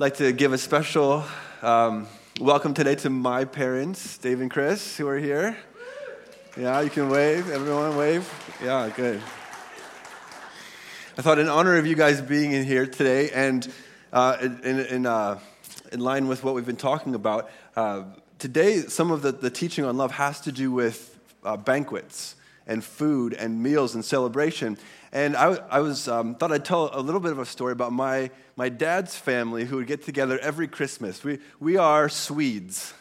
like to give a special um, welcome today to my parents, Dave and Chris, who are here. Yeah, you can wave. Everyone wave. Yeah, good. I thought, in honor of you guys being in here today, and uh, in, in, uh, in, line with what we've been talking about, uh, today some of the, the teaching on love has to do with uh, banquets and food and meals and celebration. And I, I was, um, thought I'd tell a little bit of a story about my, my dad's family who would get together every Christmas. We, we are Swedes.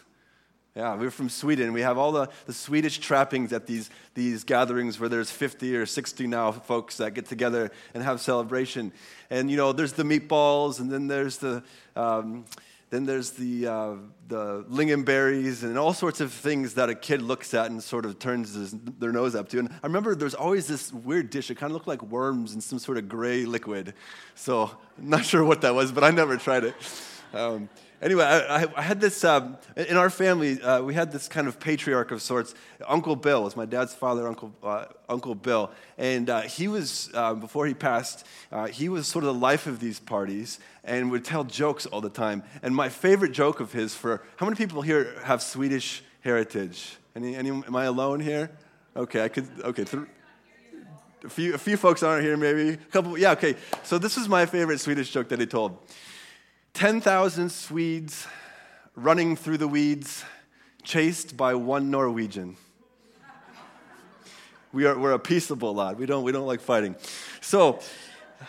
Yeah, we're from Sweden. We have all the, the Swedish trappings at these, these gatherings where there's 50 or 60 now folks that get together and have celebration. And, you know, there's the meatballs, and then there's the, um, then there's the, uh, the lingonberries and all sorts of things that a kid looks at and sort of turns his, their nose up to. And I remember there's always this weird dish. It kind of looked like worms in some sort of gray liquid. So I'm not sure what that was, but I never tried it. Um, anyway, I, I, had this, um, in our family, uh, we had this kind of patriarch of sorts. Uncle Bill was my dad's father, Uncle, uh, Uncle Bill. And uh, he was, uh, before he passed, uh, he was sort of the life of these parties and would tell jokes all the time. And my favorite joke of his for, how many people here have Swedish heritage? Any, any, am I alone here? Okay, I could, okay. Th- a few, a few folks aren't here, maybe. A couple, yeah, okay. So this is my favorite Swedish joke that he told. 10,000 Swedes running through the weeds, chased by one Norwegian. We are, we're a peaceable lot. We don't, we don't like fighting. So,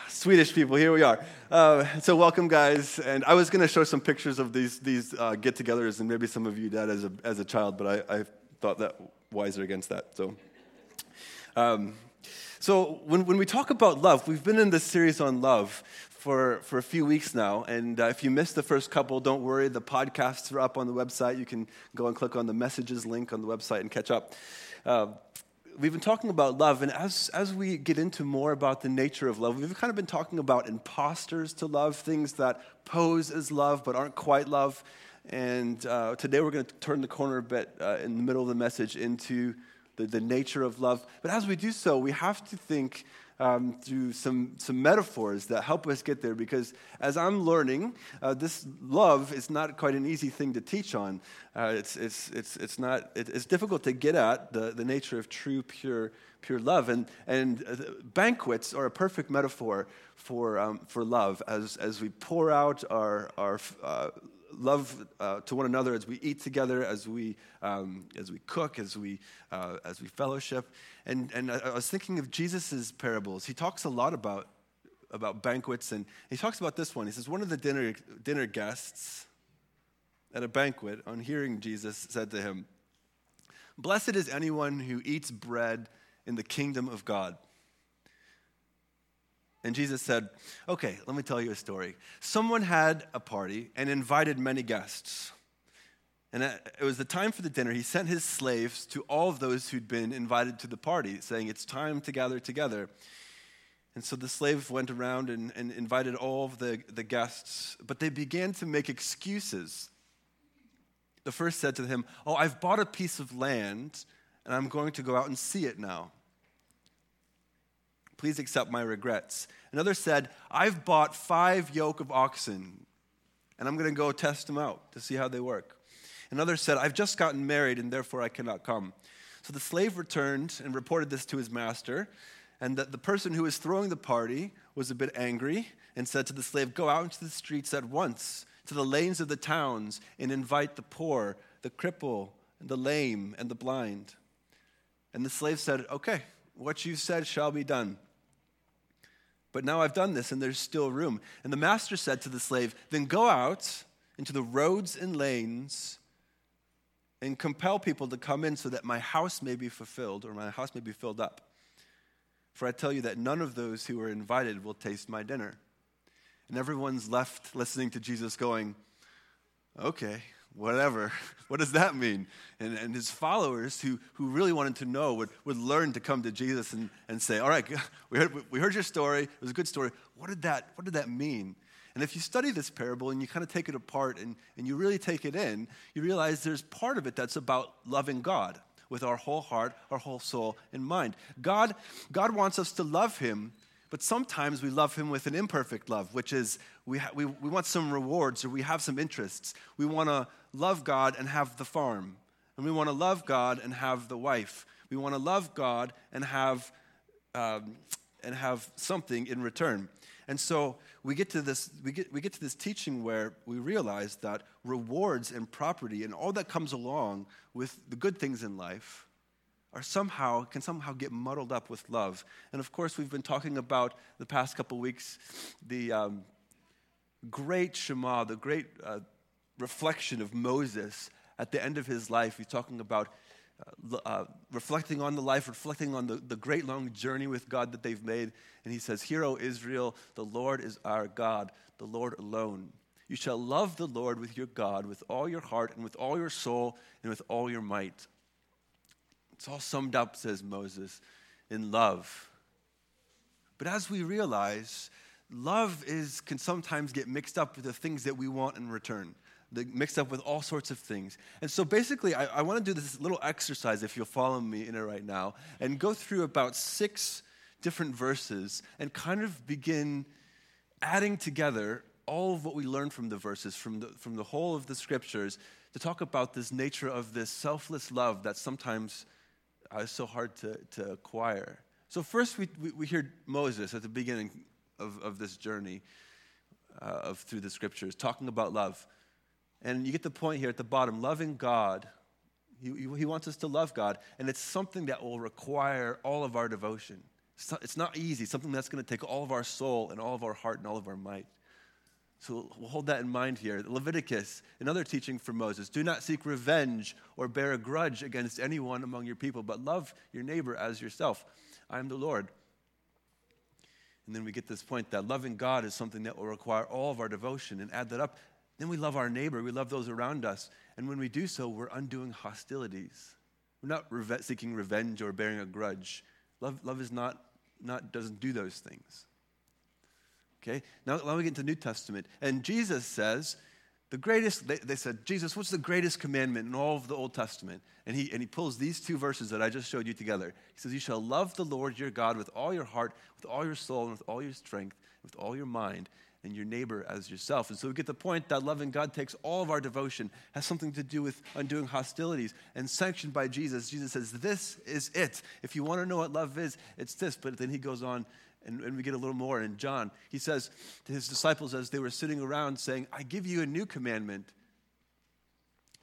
Swedish people, here we are. Uh, so, welcome, guys. And I was going to show some pictures of these, these uh, get togethers, and maybe some of you did as a, as a child, but I, I thought that wiser against that. So, um, so when, when we talk about love, we've been in this series on love for, for a few weeks now. And uh, if you missed the first couple, don't worry. The podcasts are up on the website. You can go and click on the messages link on the website and catch up. Uh, we've been talking about love, and as, as we get into more about the nature of love, we've kind of been talking about imposters to love, things that pose as love but aren't quite love. And uh, today we're going to turn the corner a bit uh, in the middle of the message into the, the nature of love. But as we do so, we have to think um, through some, some metaphors that help us get there because as I'm learning, uh, this love is not quite an easy thing to teach on. Uh, it's, it's, it's, it's, not, it, it's difficult to get at the, the nature of true, pure, pure love. And, and uh, banquets are a perfect metaphor for, um, for love as, as we pour out our, our uh, love uh, to one another as we eat together, as we, um, as we cook, as we, uh, as we fellowship. And, and I, was thinking of Jesus' parables. He talks a lot about, about banquets, and he talks about this one. He says, One of the dinner, dinner guests at a banquet, on hearing Jesus, said to him, Blessed is anyone who eats bread in the kingdom of God. And Jesus said, Okay, let me tell you a story. Someone had a party and invited many guests. And it was the time for the dinner. He sent his slaves to all of those who'd been invited to the party, saying, It's time to gather together. And so the slave went around and, and invited all of the, the guests, but they began to make excuses. The first said to him, Oh, I've bought a piece of land, and I'm going to go out and see it now. Please accept my regrets. Another said, I've bought five yoke of oxen, and I'm going to go test them out to see how they work. Another said, I've just gotten married, and therefore I cannot come. So the slave returned and reported this to his master, and that the person who was throwing the party was a bit angry and said to the slave, Go out into the streets at once, to the lanes of the towns, and invite the poor, the cripple, the lame, and the blind. And the slave said, Okay, what you said shall be done. But now I've done this and there's still room. And the master said to the slave, Then go out into the roads and lanes and compel people to come in so that my house may be fulfilled or my house may be filled up. For I tell you that none of those who are invited will taste my dinner. And everyone's left listening to Jesus going, Okay, whatever. What does that mean? And, and his followers, who, who really wanted to know, would, would learn to come to Jesus and, and say, All right, we heard, we heard your story. It was a good story. What did that, what did that mean? And if you study this parable and you kind of take it apart and, and you really take it in, you realize there's part of it that's about loving God with our whole heart, our whole soul, and mind. God, God wants us to love Him But sometimes we love Him with an imperfect love, which is we, ha- we, we want some rewards or we have some interests. We want to love God and have the farm. And we want to love God and have the wife. We want to love God and have, um, and have something in return. And so we get, to this, we, get, we get to this teaching where we realize that rewards and property and all that comes along with the good things in life are somehow can somehow get muddled up with love. And of course, we've been talking about the past couple weeks the um, great Shema, the great uh, reflection of Moses at the end of his life. He's talking about uh, uh, reflecting on the life, reflecting on the, the great long journey with God that they've made. And he says, Hear, O Israel, the Lord is our God, the Lord alone. You shall love the Lord with your God, with all your heart, and with all your soul, and with all your might. It's all summed up, says Moses, in love. But as we realize, love is, can sometimes get mixed up with the things that we want in return, mixed up with all sorts of things. And so basically, I, I want to do this little exercise, if you'll follow me in it right now, and go through about six different verses and kind of begin adding together all of what we learned from the verses, from the, from the whole of the scriptures, to talk about this nature of this selfless love that sometimes uh, is so hard to, to acquire. So, first, we, we, we hear Moses at the beginning of, of this journey uh, of, through the scriptures talking about love. And you get the point here at the bottom loving God. He, he wants us to love God, and it's something that will require all of our devotion. It's not, it's easy, something that's going to take all of our soul and all of our heart and all of our might. So we'll hold that in mind here. Leviticus, another teaching from Moses do not seek revenge or bear a grudge against anyone among your people, but love your neighbor as yourself. I am the Lord. And then we get this point that loving God is something that will require all of our devotion and add that up. Then we love our neighbor, we love those around us. And when we do so, we're undoing hostilities. We're not seeking revenge or bearing a grudge. Love, love is not, not, doesn't do those things. Okay, now let me get into the New Testament. And Jesus says, the greatest, they, they, said, Jesus, what's the greatest commandment in all of the Old Testament? And he, and he pulls these two verses that I just showed you together. He says, You shall love the Lord your God with all your heart, with all your soul, and with all your strength, with all your mind, and your neighbor as yourself. And so we get the point that loving God takes all of our devotion, has something to do with undoing hostilities, and sanctioned by Jesus. Jesus says, This is it. If you want to know what love is, it's this. But then he goes on and, and we get a little more in John. He says to his disciples as they were sitting around, saying, I give you a new commandment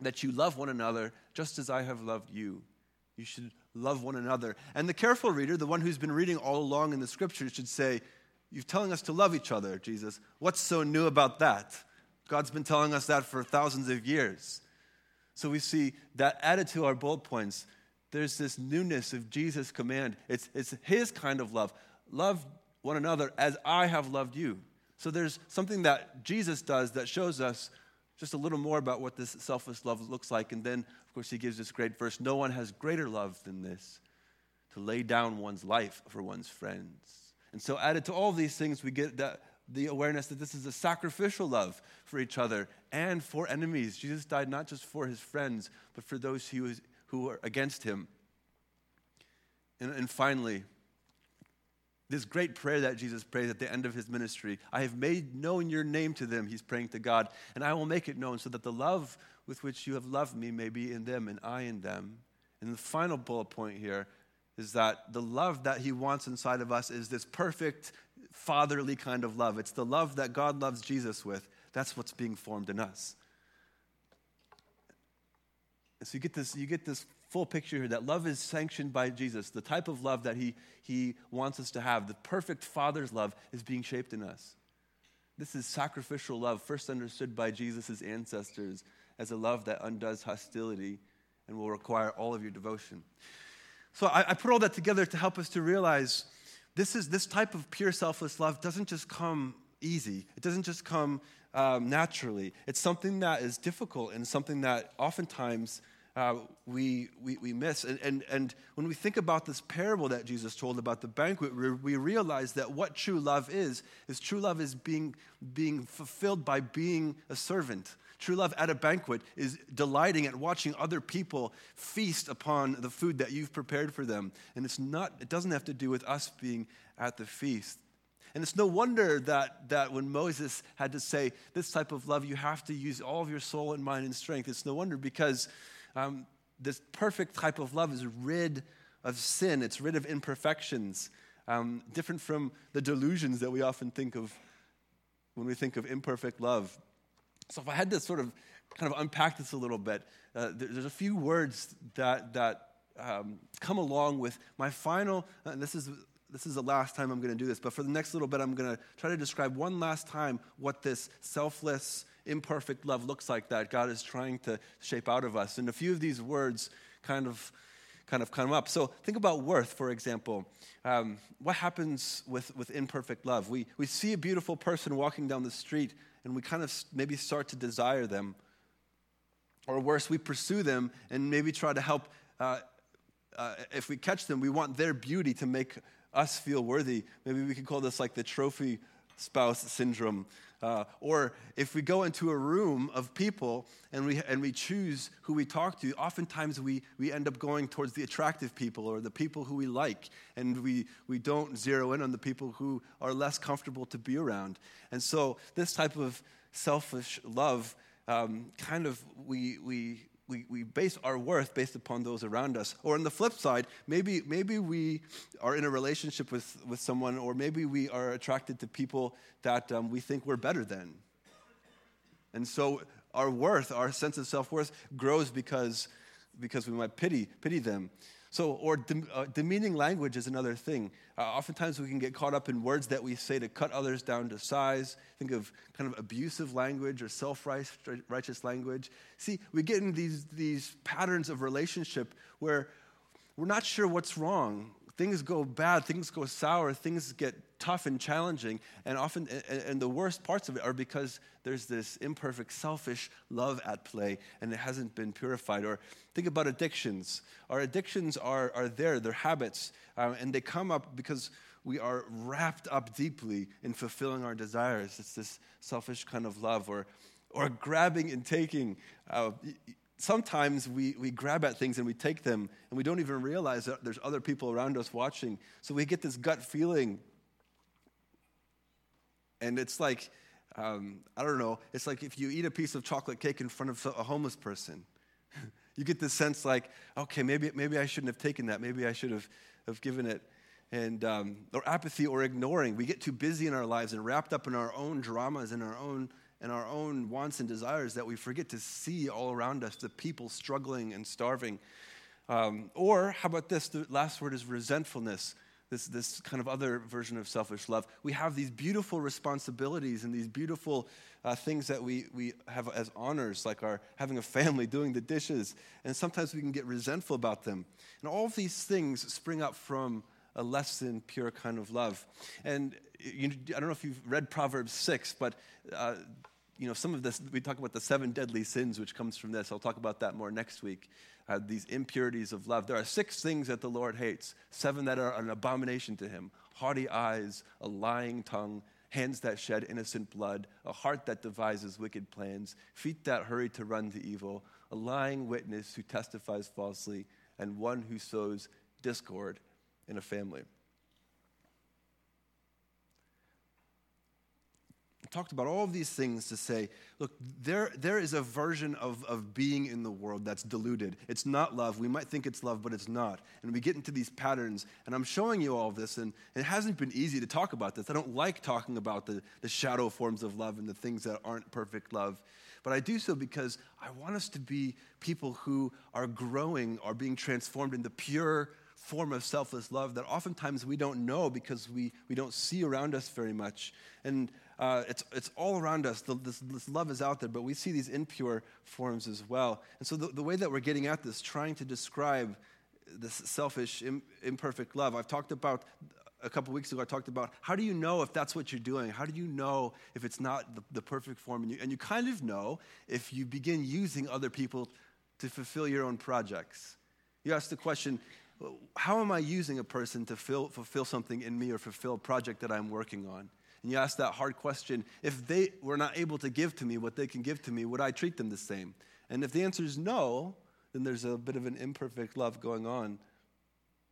that you love one another just as I have loved you. You should love one another. And the careful reader, the one who's been reading all along in the scriptures, should say, You're telling us to love each other, Jesus. What's so new about that? God's been telling us that for thousands of years. So we see that added to our bullet points. There's this newness of Jesus' command. It's, it's his kind of love. Love one another as I have loved you. So there's something that Jesus does that shows us just a little more about what this selfless love looks like. And then, of course, he gives this great verse No one has greater love than this to lay down one's life for one's friends. And so, added to all these things, we get that, the awareness that this is a sacrificial love for each other and for enemies. Jesus died not just for his friends, but for those who, who are against him. And, and finally, this great prayer that Jesus prayed at the end of his ministry I have made known your name to them, he's praying to God, and I will make it known so that the love with which you have loved me may be in them and I in them. And the final bullet point here is that the love that he wants inside of us is this perfect fatherly kind of love. It's the love that God loves Jesus with. That's what's being formed in us. And so you get this, you get this full picture here that love is sanctioned by Jesus. The type of love that he, he wants us to have, the perfect Father's love, is being shaped in us. This is sacrificial love, first understood by Jesus' ancestors as a love that undoes hostility and will require all of your devotion. So I, I put all that together to help us to realize this, is, this type of pure selfless love doesn't just come easy, it doesn't just come um, naturally. It's something that is difficult and something that oftentimes uh, we, we, we miss. And, and, and when we think about this parable that Jesus told about the banquet, we, we realize that what true love is, is true love is being, being fulfilled by being a servant. True love at a banquet is delighting at watching other people feast upon the food that you've prepared for them. And it's not, it doesn't have to do with us being at the feast. And it's no wonder that, that when Moses had to say, this type of love, you have to use all of your soul and mind and strength, it's no wonder because um, this perfect type of love is rid of sin, it's rid of imperfections, um, different from the delusions that we often think of when we think of imperfect love. So, if I had to sort of kind of unpack this a little bit, uh, there's a few words that, that um, come along with my final, and this is, this is the last time I'm going to do this, but for the next little bit, I'm going to try to describe one last time what this selfless, imperfect love looks like that God is trying to shape out of us. And a few of these words kind of kind of come up. So think about worth, for example. Um, what happens with, with imperfect love? We, we see a beautiful person walking down the street and we kind of maybe start to desire them. Or worse, we pursue them and maybe try to help. Uh, uh, if we catch them, we want their beauty to make us feel worthy. Maybe we could call this like the trophy spouse syndrome. Uh, or if we go into a room of people and we, and we choose who we talk to, oftentimes we, we end up going towards the attractive people or the people who we like, and we, we don't zero in on the people who are less comfortable to be around. And so, this type of selfish love um, kind of we, we, we, we base our worth based upon those around us. Or on the flip side, maybe, maybe we are in a relationship with, with someone, or maybe we are attracted to people that um, we think we're better than. And so our worth, our sense of self worth, grows because, because we might pity, pity them. So, or dem, uh, demeaning language is another thing. Uh, oftentimes we can get caught up in words that we say to cut others down to size. Think of kind of abusive language or self righteous language. See, we get in these, these patterns of relationship where we're not sure what's wrong things go bad, things go sour, things get tough and challenging. And often, and the worst parts of it are because there's this imperfect, selfish love at play and it hasn't been purified. Or think about addictions. Our addictions are, are there, they're habits, um, and they come up because we are wrapped up deeply in fulfilling our desires. It's this selfish kind of love, or, or grabbing and taking. Uh, sometimes we, we grab at things and we take them and we don't even realize that there's other people around us watching. So we get this gut feeling. And it's like, um, I don't know, it's like if you eat a piece of chocolate cake in front of a homeless person. you get this sense like, okay, maybe, maybe I shouldn't have taken that. Maybe I should have, have given it. And, um, or apathy or ignoring. We get too busy in our lives and wrapped up in our own dramas and our own and our own wants and desires that we forget to see all around us the people struggling and starving. Um, or how about this? The last word is resentfulness. This, this kind of other version of selfish love. We have these beautiful responsibilities and these beautiful uh, things that we, we have as honors, like our having a family, doing the dishes, and sometimes we can get resentful about them. And all of these things spring up from a less than pure kind of love. And you, I don't know if you've read Proverbs 6, but uh, you know, some of this, we talk about the seven deadly sins, which comes from this. I'll talk about that more next week. Uh, these impurities of love. There are six things that the Lord hates, seven that are an abomination to him haughty eyes, a lying tongue, hands that shed innocent blood, a heart that devises wicked plans, feet that hurry to run to evil, a lying witness who testifies falsely, and one who sows discord in a family. Talked about all of these things to say, look, there, there is a version of, of being in the world that's diluted. It's not love. We might think it's love, but it's not. And we get into these patterns. And I'm showing you all of this, and it hasn't been easy to talk about this. I don't like talking about the, the shadow forms of love and the things that aren't perfect love. But I do so because I want us to be people who are growing, are being transformed into pure, form of selfless love that oftentimes we don't know because we, we don't see around us very much. And uh, it's, it's all around us. The, this, this, love is out there, but we see these impure forms as well. And so the, the way that we're getting at this, trying to describe this selfish, Im, imperfect love, I've talked about a couple weeks ago, I talked about how do you know if that's what you're doing? How do you know if it's not the, the perfect form? And you, and you kind of know if you begin using other people to fulfill your own projects. You ask the question, how am I using a person to fill, fulfill something in me or fulfill a project that I'm working on? And you ask that hard question if they were not able to give to me what they can give to me, would I treat them the same? And if the answer is no, then there's a bit of an imperfect love going on.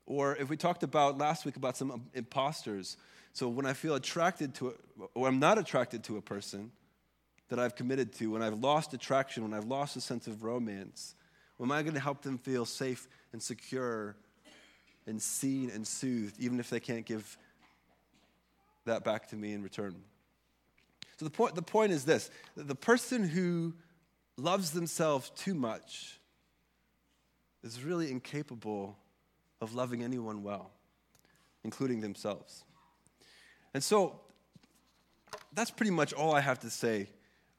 Or if we talked about last week about some imposters, So when I feel attracted to, or I'm not attracted to a person that I've committed to, when I've lost attraction, when I've lost a sense of romance, am I going to help them feel safe and secure and seen and soothed, even if they can't give that back to me in return? So the point, the point is this the person who loves themselves too much is really incapable of loving anyone well, including themselves. And so that's pretty much all I have to say.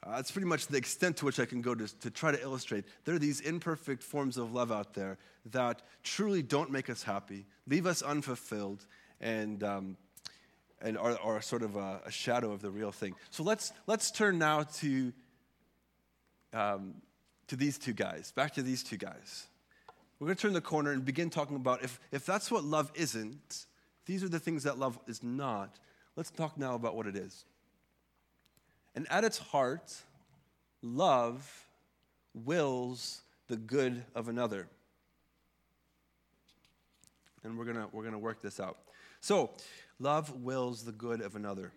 Uh, that's pretty much the extent to which I can go to, to try to illustrate. There are these imperfect forms of love out there that truly don't make us happy, leave us unfulfilled, and, um, and are, are sort of a, a, shadow of the real thing. So let's, let's turn now to, um, to these two guys, back to these two guys. We're going to turn the corner and begin talking about if, if that's what love isn't, these are the things that love is not. Let's talk now about what it is. And at its heart, love wills the good of another. And we're going we're going to work this out. So, love wills the good of another.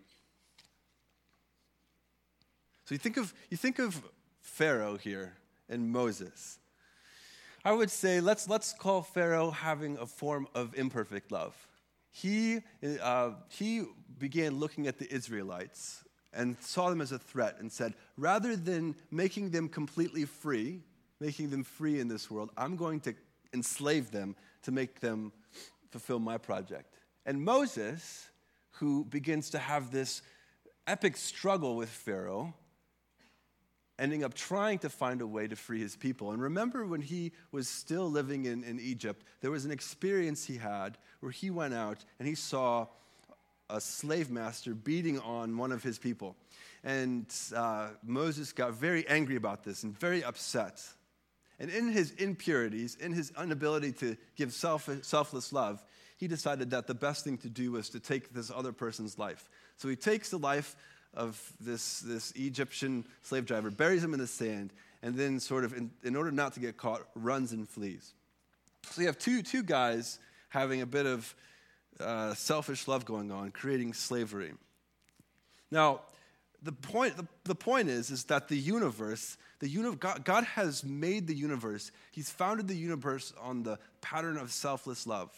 So you think of, you think of Pharaoh here and Moses. I would say let's, let's call Pharaoh having a form of imperfect love. He, uh, he began looking at the Israelites and saw them as a threat and said, rather than making them completely free, making them free in this world, I'm going to enslave them to make them fulfill my project. And Moses, who begins to have this epic struggle with Pharaoh, ending up trying to find a way to free his people. And remember when he was still living in, in Egypt, there was an experience he had where he went out and he saw a slave master beating on one of his people. And uh, Moses got very angry about this and very upset. And in his impurities, in his inability to give self, selfless love, he decided that the best thing to do was to take this other person's life. So he takes the life of this, this Egyptian slave driver, buries him in the sand, and then, sort of, in, in order not to get caught, runs and flees. So you have two, two guys having a bit of uh, selfish love going on, creating slavery. Now, the point, the, the point is, is that the universe, the uni- God, God has made the universe. He's founded the universe on the pattern of selfless love.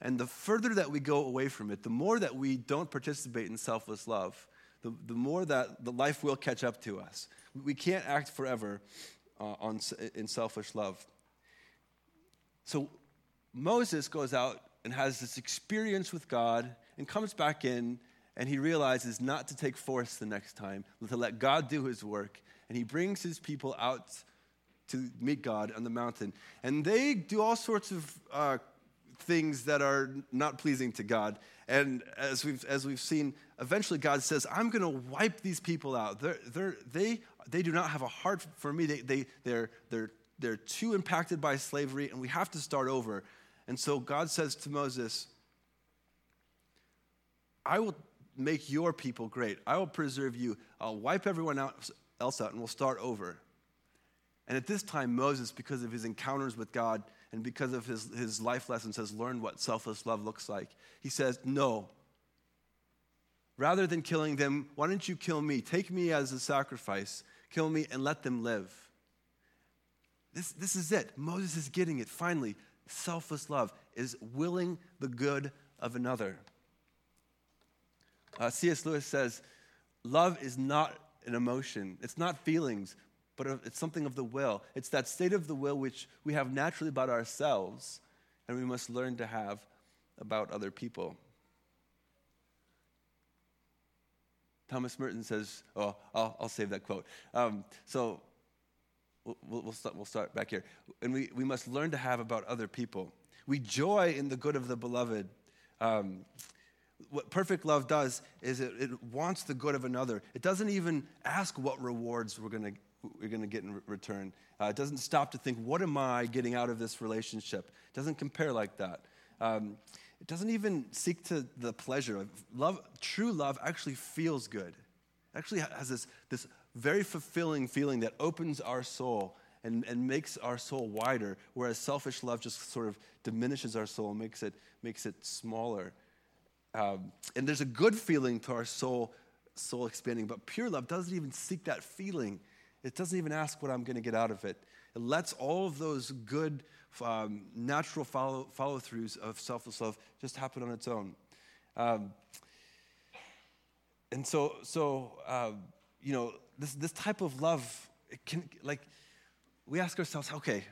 And the further that we go away from it, the more that we don't participate in selfless love, the, the more that the life will catch up to us. We can't act forever uh, on, in selfish love. So Moses goes out and has this experience with God and comes back in and he realizes not to take force the next time, but to let God do his work. And he brings his people out to meet God on the mountain. And they do all sorts of uh, things that are not pleasing to God. And as we've, as we've seen, eventually God says, I'm going to wipe these people out. They're, they're, they, they do not have a heart for me. They, they, they're, they're, they're too impacted by slavery, and we have to start over. And so God says to Moses, I will make your people great. I will preserve you. I'll wipe everyone else out, and we'll start over. And at this time, Moses, because of his encounters with God, and because of his, his life lessons, has learned what selfless love looks like. He says, No. Rather than killing them, why don't you kill me? Take me as a sacrifice, kill me, and let them live. This, this is it. Moses is getting it. Finally, selfless love is willing the good of another. Uh, C.S. Lewis says, Love is not an emotion, it's not feelings, but it's something of the will. It's that state of the will which we have naturally about ourselves and we must learn to have about other people. Thomas Merton says, oh, I'll, I'll save that quote. Um, so we'll, we'll, start, we'll start back here. And we, we must learn to have about other people. We joy in the good of the beloved. Um, what perfect love does is it, it, wants the good of another. It doesn't even ask what rewards we're going to we're going to get in return. Uh, it doesn't stop to think, what am I getting out of this relationship? It doesn't compare like that. Um, it doesn't even seek to the pleasure. Love, true love actually feels good. It actually has this, this very fulfilling feeling that opens our soul and, and makes our soul wider, whereas selfish love just sort of diminishes our soul and makes it, makes it smaller. um, and there's a good feeling to our soul, soul expanding, but pure love doesn't even seek that feeling. It doesn't even ask what I'm going to get out of it. It lets all of those good, um, natural follow, follow throughs of selfless love just happen on its own. Um, and so, so uh, you know, this, this type of love, it can, like, we ask ourselves, okay,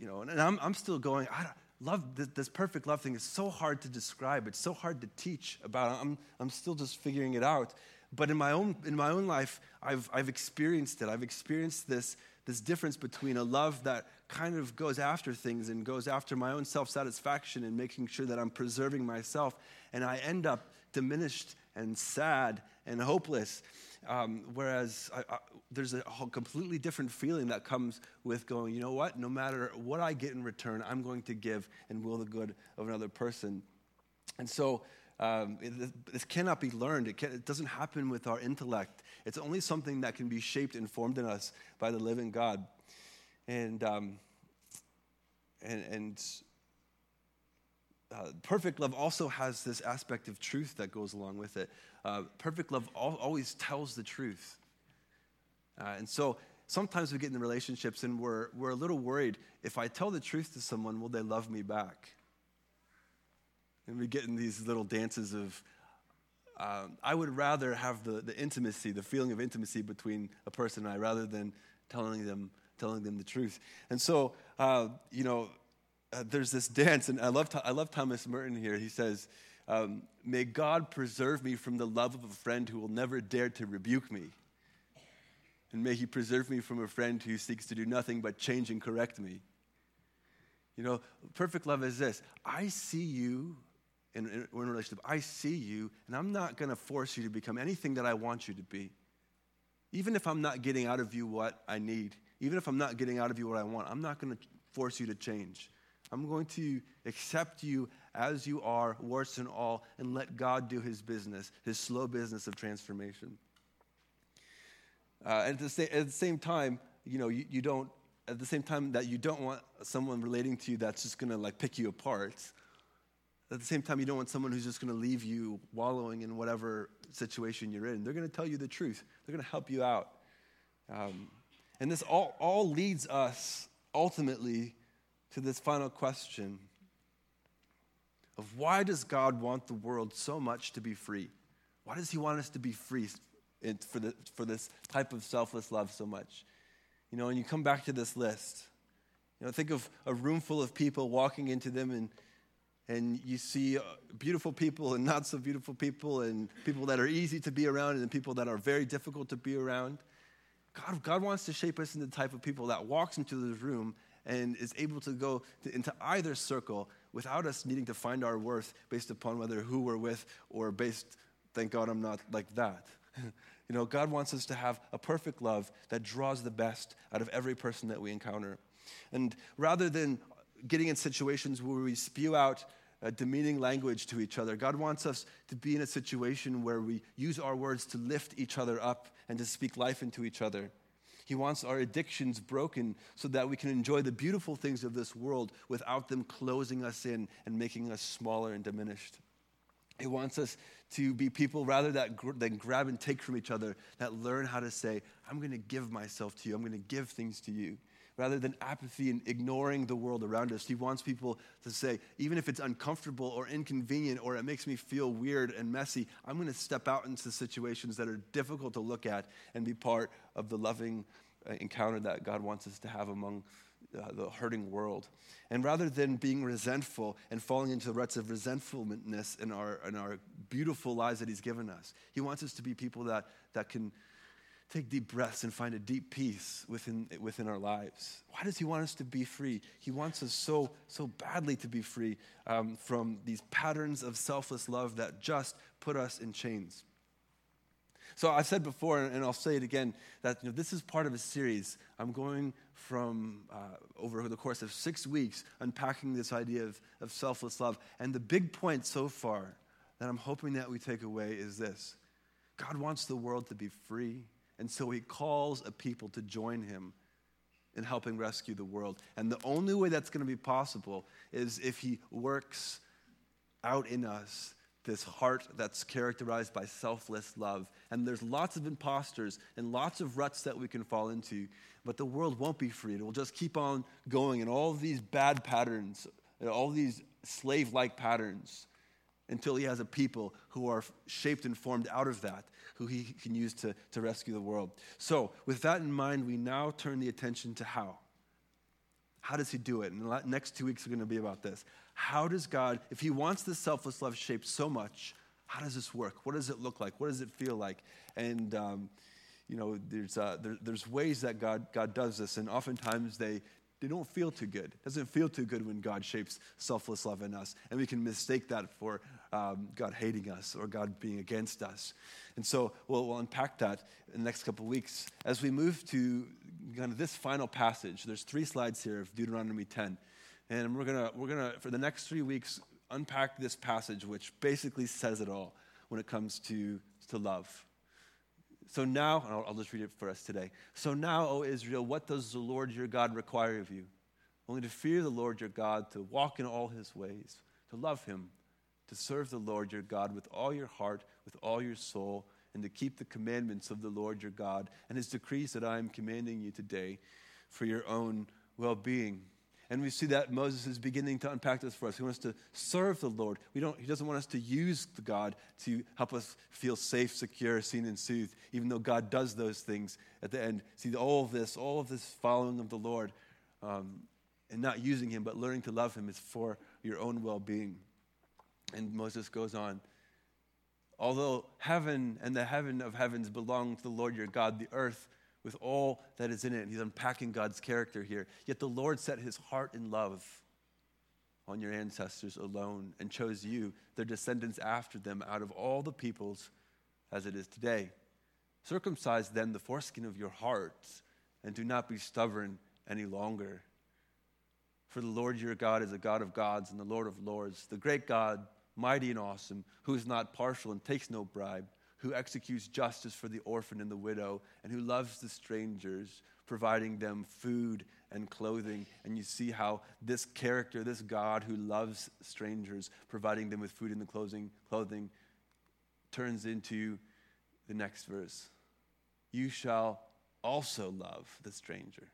you know, and I'm, I'm still going, I love, this, this, perfect love thing is so hard to describe. It's so hard to teach about. I'm, I'm still just figuring it out. But in my own, in my own life, I've, I've experienced it. I've experienced this, this difference between a love that kind of goes after things and goes after my own self satisfaction and making sure that I'm preserving myself. And I end up diminished and sad and hopeless. Um, whereas I, I, there's a completely different feeling that comes with going, you know what? No matter what I get in return, I'm going to give and will the good of another person. And so um, this cannot be learned. It, can, it, doesn't happen with our intellect. It's only something that can be shaped and formed in us by the living God. And, um, and, and uh, perfect love also has this aspect of truth that goes along with it. Uh, perfect love al- always tells the truth. Uh, and so sometimes we get in relationships and we're, we're a little worried if I tell the truth to someone, will they love me back? And we get in these little dances of, um, I would rather have the, the intimacy, the feeling of intimacy between a person and I, rather than telling them, telling them the truth. And so, uh, you know, uh, there's this dance, and I love, I love Thomas Merton here. He says, um, May God preserve me from the love of a friend who will never dare to rebuke me. And may he preserve me from a friend who seeks to do nothing but change and correct me. You know, perfect love is this I see you in, in, in relationship, I see you, and I'm not going to force you to become anything that I want you to be. Even if I'm not getting out of you what I need, even if I'm not getting out of you what I want, I'm not going to force you to change. I'm going to accept you as you are, warts and all, and let God do his business, his slow business of transformation. Uh, and at the, sa- at the, same time, you know, you, you, don't, at the same time that you don't want someone relating to you that's just going to like pick you apart, at the same time, you don't want someone who's just going to leave you wallowing in whatever situation you're in. They're going to tell you the truth, they're going to help you out. Um, and this all, all leads us ultimately to this final question of why does God want the world so much to be free? Why does He want us to be free for, the, for this type of selfless love so much? You know, and you come back to this list. You know, think of a room full of people walking into them and and you see uh, beautiful people and not so beautiful people and people that are easy to be around and people that are very difficult to be around. God, God wants to shape us into the type of people that walks into this room and is able to go to, into either circle without us needing to find our worth based upon whether who we're with or based, thank God I'm not like that. you know, God wants us to have a perfect love that draws the best out of every person that we encounter. And rather than getting in situations where we spew out uh, demeaning language to each other. God wants us to be in a situation where we use our words to lift each other up and to speak life into each other. He wants our addictions broken so that we can enjoy the beautiful things of this world without them closing us in and making us smaller and diminished. He wants us to be people rather that, than grab and take from each other, that learn how to say, I'm going to give myself to you, I'm going to give things to you rather than apathy and ignoring the world around us. He wants people to say, even if it's uncomfortable or inconvenient or it makes me feel weird and messy, I'm going to step out into situations that are difficult to look at and be part of the loving uh, encounter that God wants us to have among uh, the hurting world. And rather than being resentful and falling into the ruts of resentfulness in our, in our beautiful lives that He's given us, He wants us to be people that, that can take deep breaths and find a deep peace within, within our lives. Why does He want us to be free? He wants us so, so badly to be free um, from these patterns of selfless love that just put us in chains. So I've said before, and I'll say it again, that you know, this is part of a series. I'm going from uh, over the course of six weeks unpacking this idea of, of selfless love. And the big point so far that I'm hoping that we take away is this God wants the world to be free and so he calls a people to join him in helping rescue the world. And the only way that's going to be possible is if he works out in us this heart that's characterized by selfless love. And there's lots of imposters and lots of ruts that we can fall into, but the world won't be free. It will just keep on going in all these bad patterns, all these slave like patterns, until he has a people who are shaped and formed out of that, who he can use to, to rescue the world. So, with that in mind, we now turn the attention to how. How does he do it? And the next two weeks are going to be about this. How does God, if he wants this selfless love shaped so much, how does this work? What does it look like? What does it feel like? And, um, you know, there's, uh, there, there's ways that God, God does this, and oftentimes they, they don't feel too good. It doesn't feel too good when God shapes selfless love in us. And we can mistake that for um, God hating us or God being against us. And so we'll, we'll unpack that in the next couple of weeks. As we move to kind of this final passage, there's three slides here of Deuteronomy 10. And we're going to, we're gonna for the next three weeks, unpack this passage, which basically says it all when it comes to, to love. So now, I'll, I'll just read it for us today. So now, O Israel, what does the Lord your God require of you? Only to fear the Lord your God, to walk in all his ways, to love him, to serve the Lord your God with all your heart, with all your soul, and to keep the commandments of the Lord your God and his decrees that I am commanding you today for your own well being. And we see that Moses is beginning to unpack this for us. He wants us to serve the Lord. We don't, he doesn't want us to use God to help us feel safe, secure, seen, and soothed, even though God does those things at the end. See, all of this, all of this following of the Lord um, and not using Him, but learning to love Him is for your own well being. And Moses goes on. Although heaven and the heaven of heavens belong to the Lord your God, the earth with all that is in it. He's unpacking God's character here. Yet the Lord set his heart in love on your ancestors alone and chose you, their descendants after them, out of all the peoples as it is today. Circumcise then the foreskin of your hearts and do not be stubborn any longer. For the Lord your God is a God of gods and the Lord of lords, the great God, mighty and awesome, who is not partial and takes no bribe who executes justice for the orphan and the widow, and who loves the strangers, providing them food and clothing. And you see how this character, this God who loves strangers, providing them with food and the clothing, clothing turns into the next verse. You shall also love the stranger.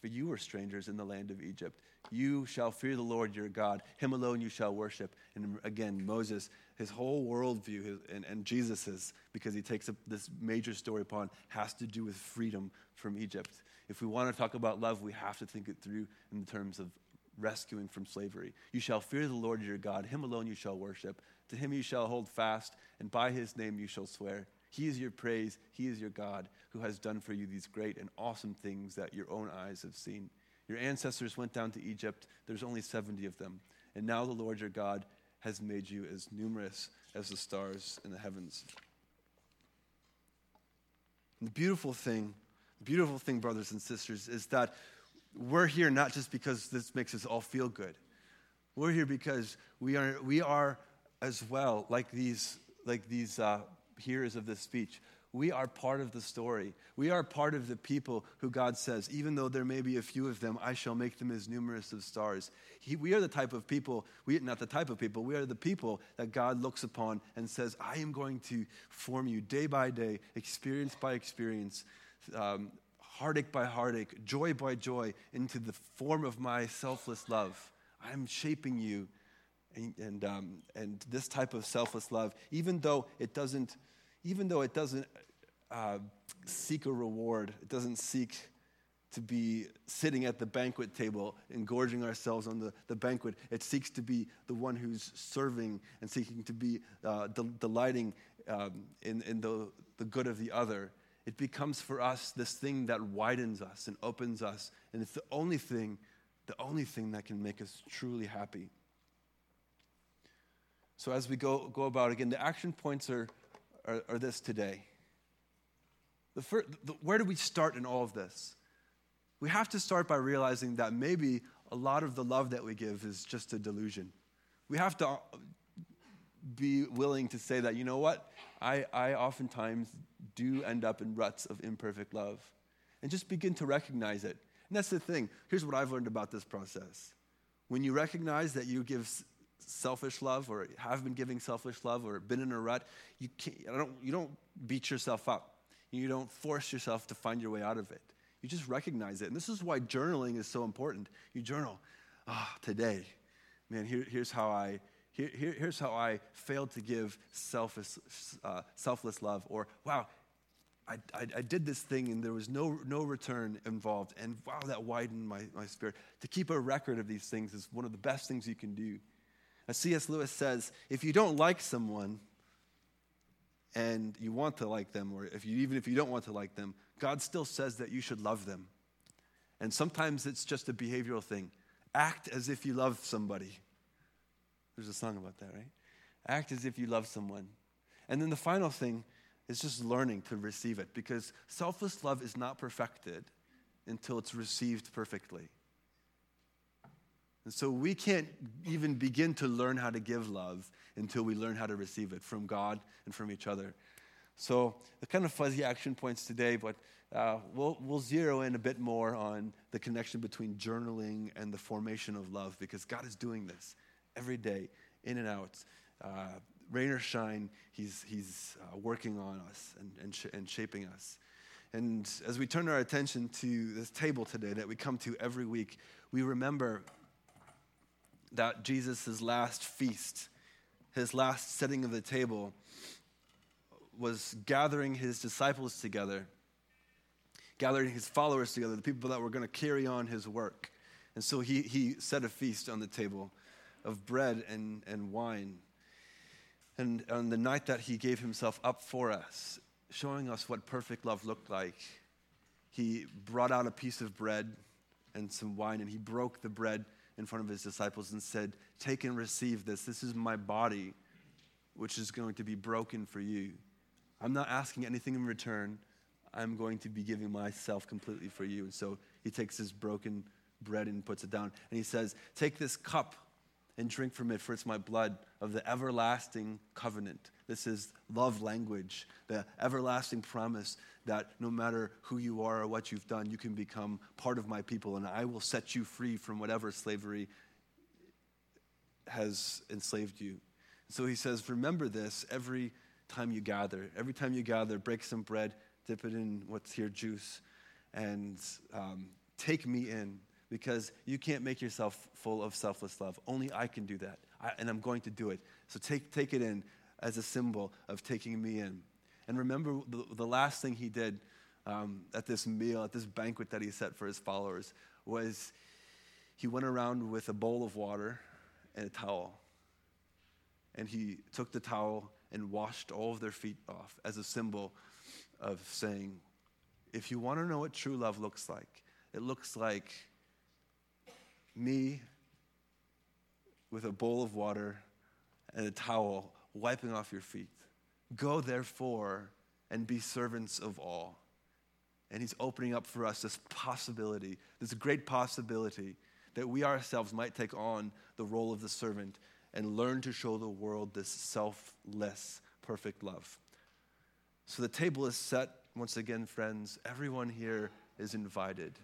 For you were strangers in the land of Egypt. You shall fear the Lord your God. Him alone you shall worship. And again, Moses his whole worldview his, and, and Jesus's, because he takes a, this major story upon, has to do with freedom from Egypt. If we want to talk about love, we have to think it through in terms of rescuing from slavery. You shall fear the Lord your God. Him alone you shall worship. To him you shall hold fast, and by his name you shall swear. He is your praise. He is your God who has done for you these great and awesome things that your own eyes have seen. Your ancestors went down to Egypt. There's only 70 of them. And now the Lord your God has made you as numerous as the stars in the heavens. And the beautiful thing, the beautiful thing, brothers and sisters, is that we're here not just because this makes us all feel good. We're here because we are, we are as well, like these, like these uh, hearers of this speech, we are part of the story. We are part of the people who God says, even though there may be a few of them, I shall make them as numerous as stars. He, we are the type of people, we, not the type of people, we are the people that God looks upon and says, I am going to form you day by day, experience by experience, um, heartache by heartache, joy by joy, into the form of my selfless love. I'm shaping you. And, and, um, and this type of selfless love, even though it doesn't even though it doesn't uh, seek a reward, it doesn't seek to be sitting at the banquet table, engorging ourselves on the, the banquet. It seeks to be the one who's serving and seeking to be uh, del- delighting um, in, in the, the good of the other. It becomes for us this thing that widens us and opens us, and it's the only thing, the only thing that can make us truly happy. So as we go, go about again, the action points are, are, are this today. The first, the, where do we start in all of this? We have to start by realizing that maybe a lot of the love that we give is just a delusion. We have to uh, be willing to say that, you know what? I, I oftentimes do end up in ruts of imperfect love. And just begin to recognize it. And that's the thing. Here's what I've learned about this process. When you recognize that you give selfish love or have been giving selfish love or been in a rut, you, can't, I don't, you don't beat yourself up. You don't force yourself to find your way out of it. You just recognize it. And this is why journaling is so important. You journal, ah, oh, today, man, here, here's how I. Here, here, here's how I failed to give selfless, uh, selfless love. Or, wow, I, I, I, did this thing and there was no, no return involved. And wow, that widened my, my spirit. To keep a record of these things is one of the best things you can do. As C.S. Lewis says, if you don't like someone and you want to like them, or if you, even if you don't want to like them, God still says that you should love them. And sometimes it's just a behavioral thing. Act as if you love somebody. There's a song about that, right? Act as if you love someone. And then the final thing is just learning to receive it because selfless love is not perfected until it's received perfectly. And so we can't even begin to learn how to give love until we learn how to receive it from God and from each other. So, the kind of fuzzy action points today, but uh, we'll, we'll zero in a bit more on the connection between journaling and the formation of love because God is doing this every day, in and out. Uh, rain or shine, He's, he's uh, working on us and, and, sh- and shaping us. And as we turn our attention to this table today that we come to every week, we remember that Jesus' last feast, his last setting of the table, was gathering his disciples together, gathering his followers together, the people that were going to carry on his work. And so he, he set a feast on the table of bread and, and wine. And on the night that he gave himself up for us, showing us what perfect love looked like, he brought out a piece of bread and some wine, and he broke the bread in front of his disciples and said, Take and receive this. This is my body, which is going to be broken for you. I'm not asking anything in return. I'm going to be giving myself completely for you. And so he takes his broken bread and puts it down. And he says, Take this cup and drink from it, for it's my blood of the everlasting covenant. This is love language, the everlasting promise that no matter who you are or what you've done, you can become part of my people, and I will set you free from whatever slavery has enslaved you. So he says, Remember this every time you gather. Every time you gather, break some bread, dip it in what's here, juice, and um, take me in because you can't make yourself full of selfless love. Only I can do that, I, and I'm going to do it. So take, take it in as a symbol of taking me in. And remember the, the last thing he did um, at this meal, at this banquet that he set for his followers, was he went around with a bowl of water and a towel. And he took the towel and washed all of their feet off as a symbol of saying, if you want to know what true love looks like, it looks like me with a bowl of water and a towel wiping off your feet. Go therefore and be servants of all. And he's opening up for us this possibility, this great possibility that we ourselves might take on the role of the servant and learn to show the world this selfless, perfect love. So the table is set once again, friends. Everyone here is invited.